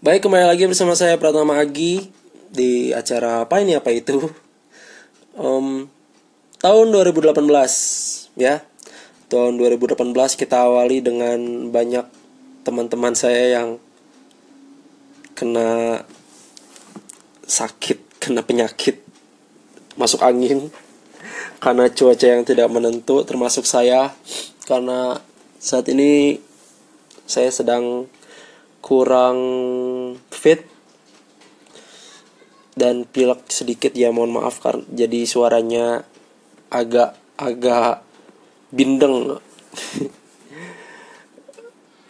Baik, kembali lagi bersama saya Pratama Agi di acara apa ini apa itu? Um, tahun 2018 ya. Tahun 2018 kita awali dengan banyak teman-teman saya yang kena sakit, kena penyakit, masuk angin karena cuaca yang tidak menentu termasuk saya karena saat ini saya sedang kurang fit dan pilek sedikit ya mohon maaf karena jadi suaranya agak agak bindeng.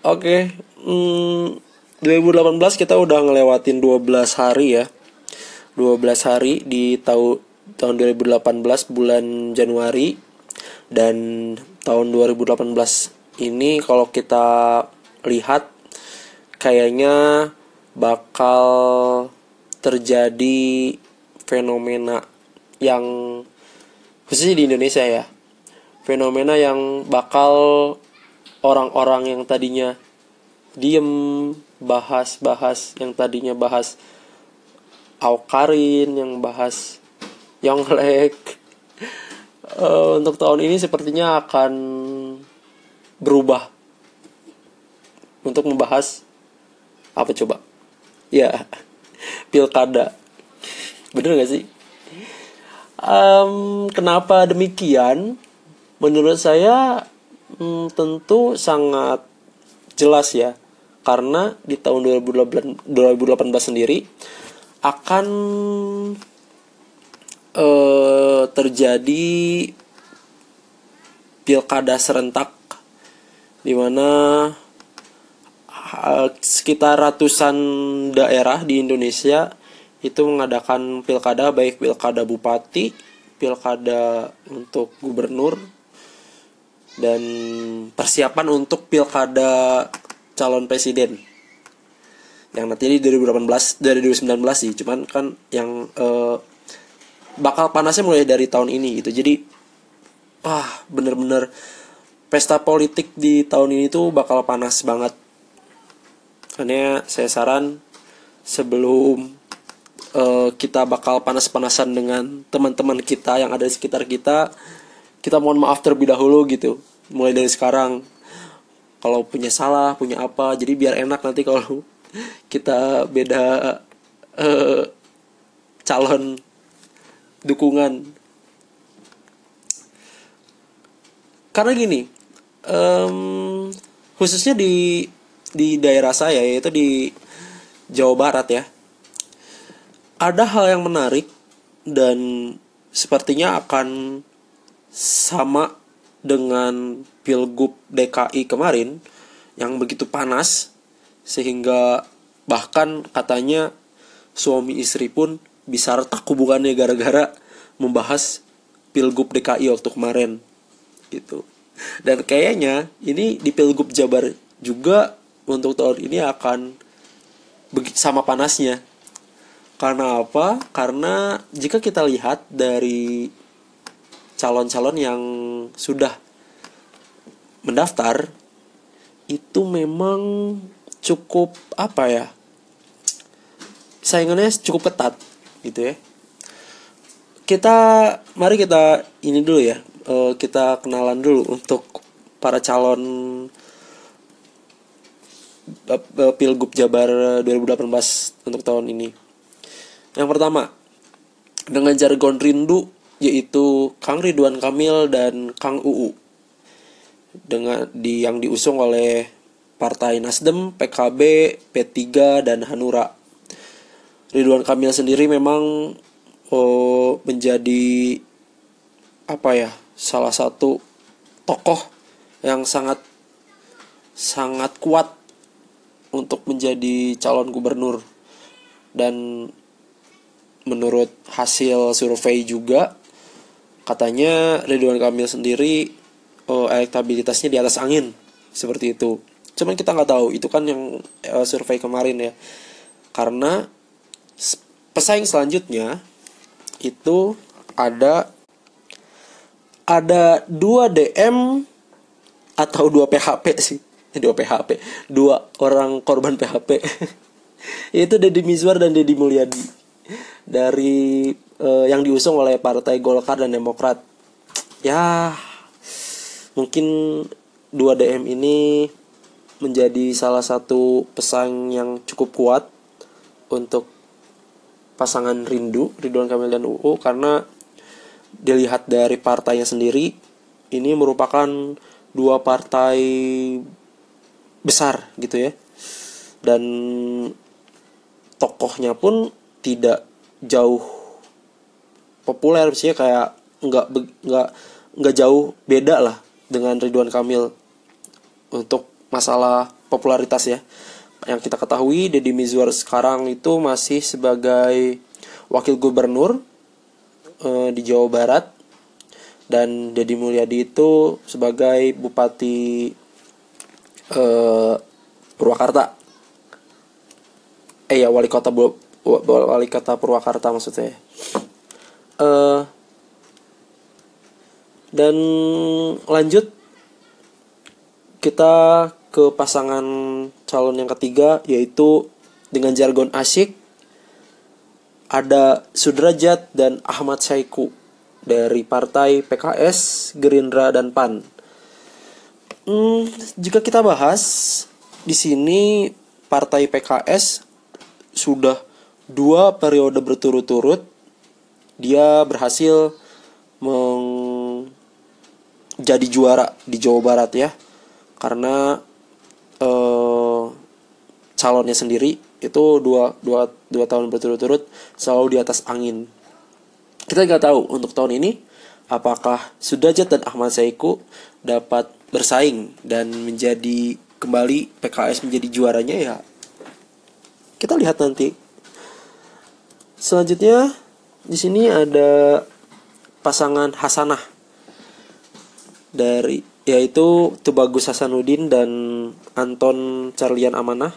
Oke hmm, 2018 kita udah ngelewatin 12 hari ya. 12 hari di tahun tahun 2018 bulan Januari. Dan tahun 2018 ini kalau kita lihat kayaknya bakal terjadi fenomena yang khususnya di Indonesia ya fenomena yang bakal orang-orang yang tadinya diem bahas-bahas yang tadinya bahas Aukarin yang bahas Yonglek uh, untuk tahun ini sepertinya akan berubah untuk membahas apa coba? Ya pilkada. Bener gak sih? Um, kenapa demikian? Menurut saya hmm, tentu sangat jelas ya. Karena di tahun 2018, 2018 sendiri akan uh, terjadi pilkada serentak di mana sekitar ratusan daerah di Indonesia itu mengadakan pilkada baik pilkada bupati, pilkada untuk gubernur dan persiapan untuk pilkada calon presiden. Yang nanti di 2018 dari 2019 sih cuman kan yang uh, bakal panasnya mulai dari tahun ini gitu. Jadi wah bener-bener pesta politik di tahun ini tuh bakal panas banget Makanya saya saran sebelum uh, kita bakal panas-panasan dengan teman-teman kita yang ada di sekitar kita, kita mohon maaf terlebih dahulu gitu. Mulai dari sekarang. Kalau punya salah, punya apa, jadi biar enak nanti kalau kita beda uh, calon dukungan. Karena gini, um, khususnya di di daerah saya yaitu di Jawa Barat ya. Ada hal yang menarik dan sepertinya akan sama dengan Pilgub DKI kemarin yang begitu panas sehingga bahkan katanya suami istri pun bisa retak hubungannya gara-gara membahas Pilgub DKI waktu kemarin gitu. Dan kayaknya ini di Pilgub Jabar juga untuk tahun ini akan sama panasnya. Karena apa? Karena jika kita lihat dari calon-calon yang sudah mendaftar itu memang cukup apa ya? Saingannya cukup ketat gitu ya. Kita mari kita ini dulu ya. Uh, kita kenalan dulu untuk para calon Pilgub Jabar 2018 untuk tahun ini. Yang pertama, dengan jargon rindu yaitu Kang Ridwan Kamil dan Kang UU. Dengan di yang diusung oleh Partai Nasdem, PKB, P3 dan Hanura. Ridwan Kamil sendiri memang oh, menjadi apa ya? salah satu tokoh yang sangat sangat kuat untuk menjadi calon gubernur. Dan menurut hasil survei juga katanya Ridwan Kamil sendiri oh, elektabilitasnya di atas angin. Seperti itu. Cuman kita nggak tahu. Itu kan yang uh, survei kemarin ya. Karena pesaing selanjutnya itu ada ada dua DM atau dua PHP sih dua PHP dua orang korban PHP yaitu Deddy Mizwar dan Deddy Mulyadi. Dari uh, yang diusung oleh Partai Golkar dan Demokrat. Ya, mungkin dua DM ini menjadi salah satu pesan yang cukup kuat untuk pasangan rindu Ridwan Kamil dan UU karena dilihat dari partainya sendiri ini merupakan dua partai besar gitu ya. Dan tokohnya pun tidak jauh populer sih kayak nggak nggak nggak jauh beda lah dengan Ridwan Kamil untuk masalah popularitas ya. Yang kita ketahui Deddy Mizwar sekarang itu masih sebagai wakil gubernur uh, di Jawa Barat. Dan Deddy Mulyadi itu sebagai bupati uh, Purwakarta eh ya wali kota wali kota Purwakarta maksudnya uh, dan lanjut kita ke pasangan calon yang ketiga yaitu dengan jargon asyik ada Sudrajat dan Ahmad Saiku dari partai PKS, Gerindra dan PAN. Hmm, jika kita bahas di sini partai PKS sudah dua periode berturut-turut. Dia berhasil menjadi juara di Jawa Barat ya. Karena eh, calonnya sendiri itu dua, dua, dua tahun berturut-turut selalu di atas angin. Kita nggak tahu untuk tahun ini apakah Sudajat dan Ahmad Saiku dapat bersaing dan menjadi kembali PKS menjadi juaranya ya kita lihat nanti. Selanjutnya di sini ada pasangan Hasanah dari yaitu Tubagus Hasanuddin dan Anton Carlian Amanah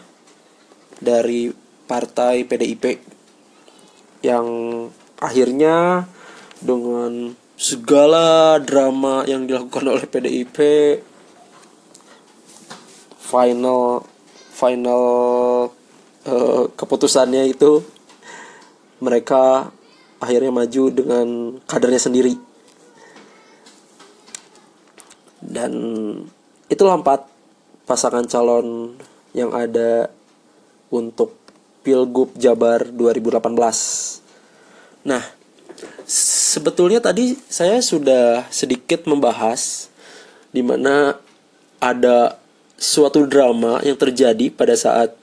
dari partai PDIP yang akhirnya dengan segala drama yang dilakukan oleh PDIP final final uh, keputusannya itu mereka akhirnya maju dengan kadernya sendiri dan itulah empat pasangan calon yang ada untuk Pilgub Jabar 2018. Nah, sebetulnya tadi saya sudah sedikit membahas di mana ada suatu drama yang terjadi pada saat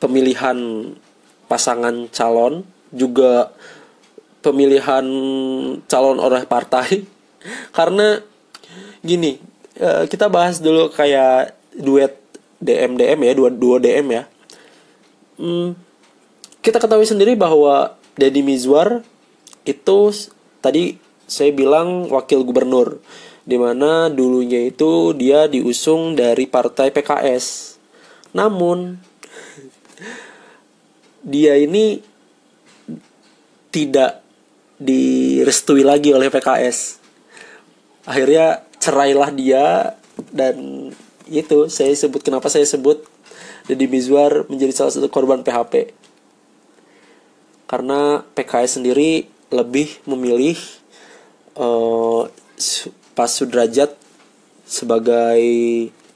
pemilihan pasangan calon juga pemilihan calon oleh partai. Karena gini uh, kita bahas dulu kayak duet DM DM ya dua dua DM ya. Hmm, kita ketahui sendiri bahwa Deddy Mizwar itu tadi saya bilang wakil gubernur di mana dulunya itu dia diusung dari partai PKS namun dia ini tidak direstui lagi oleh PKS akhirnya cerailah dia dan itu saya sebut kenapa saya sebut Deddy Mizwar menjadi salah satu korban PHP karena PKS sendiri lebih memilih uh, Pak Sudrajat sebagai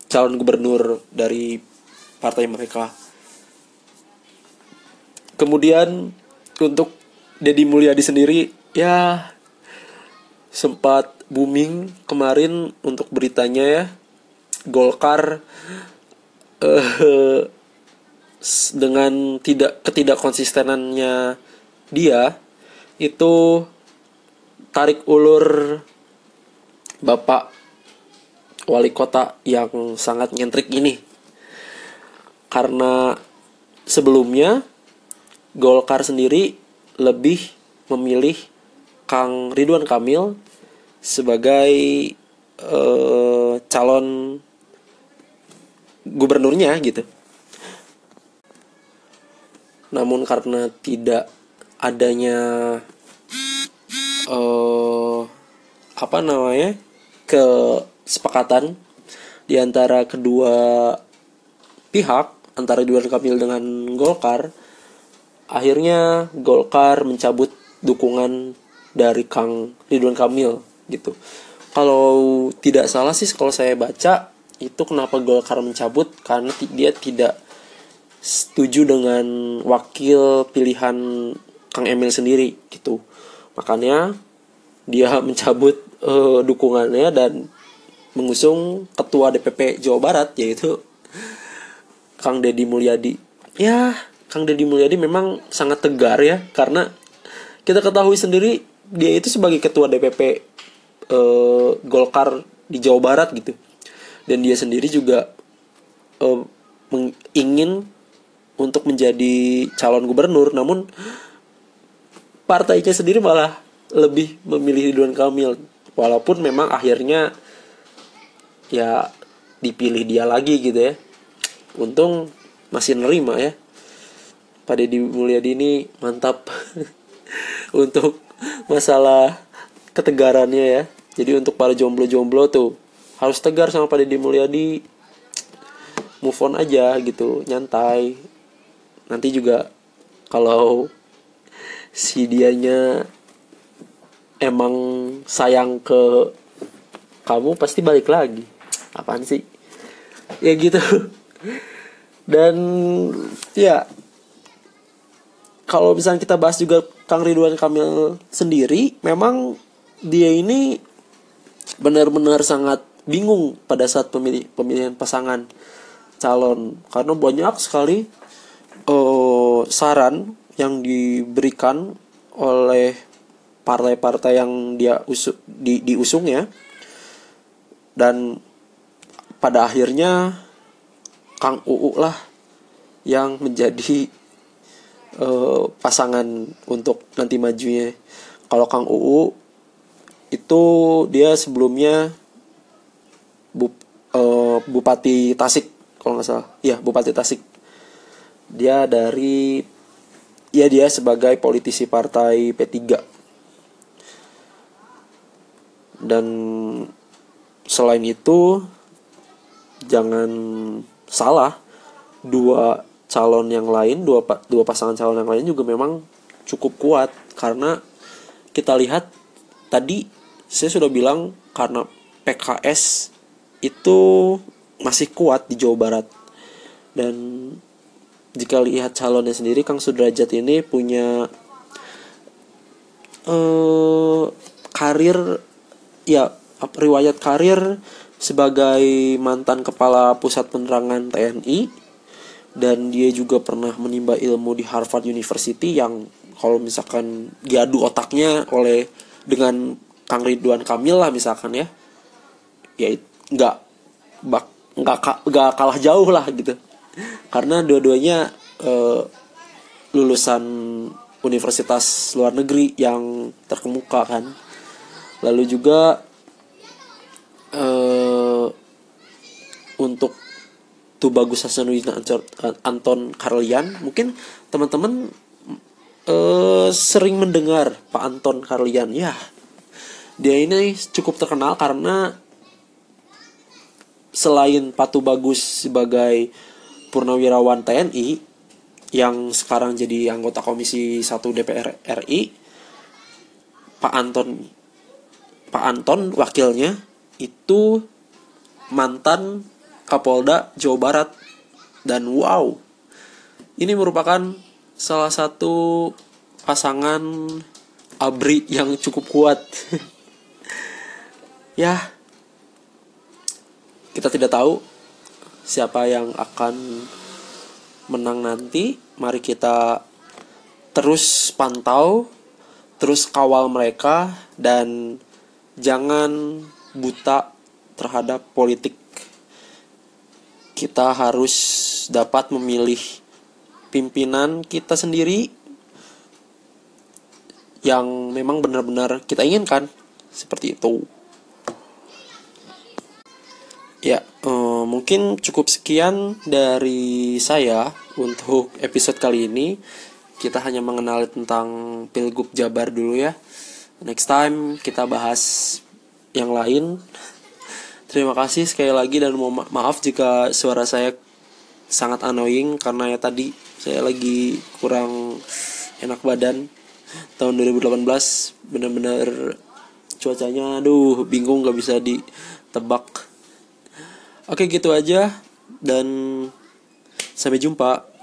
calon gubernur dari partai mereka. Kemudian untuk Deddy Mulyadi sendiri ya sempat booming kemarin untuk beritanya ya Golkar uh, dengan tidak ketidak konsistenannya dia itu tarik ulur bapak wali kota yang sangat nyentrik ini karena sebelumnya Golkar sendiri lebih memilih Kang Ridwan Kamil sebagai uh, calon gubernurnya gitu. Namun karena tidak adanya uh, apa namanya kesepakatan di antara kedua pihak antara Ridwan Kamil dengan Golkar. Akhirnya Golkar mencabut dukungan dari Kang Ridwan Kamil gitu. Kalau tidak salah sih kalau saya baca itu kenapa Golkar mencabut karena dia tidak setuju dengan wakil pilihan Kang Emil sendiri gitu. Makanya dia mencabut uh, dukungannya dan mengusung ketua DPP Jawa Barat yaitu Kang Deddy Mulyadi. Ya Kang Deddy Mulyadi memang sangat tegar ya karena kita ketahui sendiri dia itu sebagai ketua DPP uh, Golkar di Jawa Barat gitu. Dan dia sendiri juga uh, ingin untuk menjadi calon gubernur. Namun partainya sendiri malah lebih memilih Ridwan Kamil. Walaupun memang akhirnya ya dipilih dia lagi gitu ya. Untung masih nerima ya. Pak Deddy Mulyadi ini mantap untuk masalah ketegarannya ya. Jadi untuk para jomblo-jomblo tuh harus tegar sama Pak Deddy Mulyadi. Move on aja gitu nyantai. Nanti juga kalau si dianya emang sayang ke kamu pasti balik lagi. Apaan sih? Ya gitu. Dan ya kalau misalnya kita bahas juga Kang Ridwan Kamil sendiri memang dia ini benar-benar sangat bingung pada saat pemilih pemilihan pasangan calon. Karena banyak sekali uh, saran yang diberikan oleh partai-partai yang dia usu, di, diusung ya. Dan pada akhirnya Kang UU lah yang menjadi uh, pasangan untuk nanti majunya. Kalau Kang UU itu dia sebelumnya bu, uh, Bupati Tasik kalau nggak salah. Iya Bupati Tasik. Dia dari ya dia sebagai politisi partai P3 dan selain itu jangan salah dua calon yang lain dua dua pasangan calon yang lain juga memang cukup kuat. Karena kita lihat tadi saya sudah bilang karena PKS itu masih kuat di Jawa Barat. Dan jika lihat calonnya sendiri Kang Sudrajat ini punya uh, karir ya riwayat karir sebagai mantan kepala pusat penerangan TNI dan dia juga pernah menimba ilmu di Harvard University yang kalau misalkan diadu otaknya oleh dengan Kang Ridwan Kamil lah misalkan ya ya nggak nggak nggak kalah jauh lah gitu karena dua-duanya uh, lulusan universitas luar negeri yang terkemuka kan. Lalu juga uh, untuk tuh bagus Hasanuddin Anton Karlian mungkin teman-teman uh, sering mendengar Pak Anton Karlian. Ya dia ini cukup terkenal karena selain Patu Bagus sebagai purnawirawan TNI yang sekarang jadi anggota Komisi 1 DPR RI Pak Anton Pak Anton wakilnya itu mantan Kapolda Jawa Barat. Dan wow ini merupakan salah satu pasangan abri yang cukup kuat. Ya kita tidak tahu siapa yang akan menang nanti. Mari kita terus pantau, terus kawal mereka dan jangan buta terhadap politik. Kita harus dapat memilih pimpinan kita sendiri yang memang benar-benar kita inginkan seperti itu. Ya, um, mungkin cukup sekian dari saya untuk episode kali ini. Kita hanya mengenal tentang Pilgub Jabar dulu ya. Next time kita bahas yang lain. Terima kasih sekali lagi dan mohon maaf jika suara saya sangat annoying karena ya tadi saya lagi kurang enak badan tahun 2018 bener-bener cuacanya aduh bingung gak bisa ditebak oke gitu aja. Dan sampai jumpa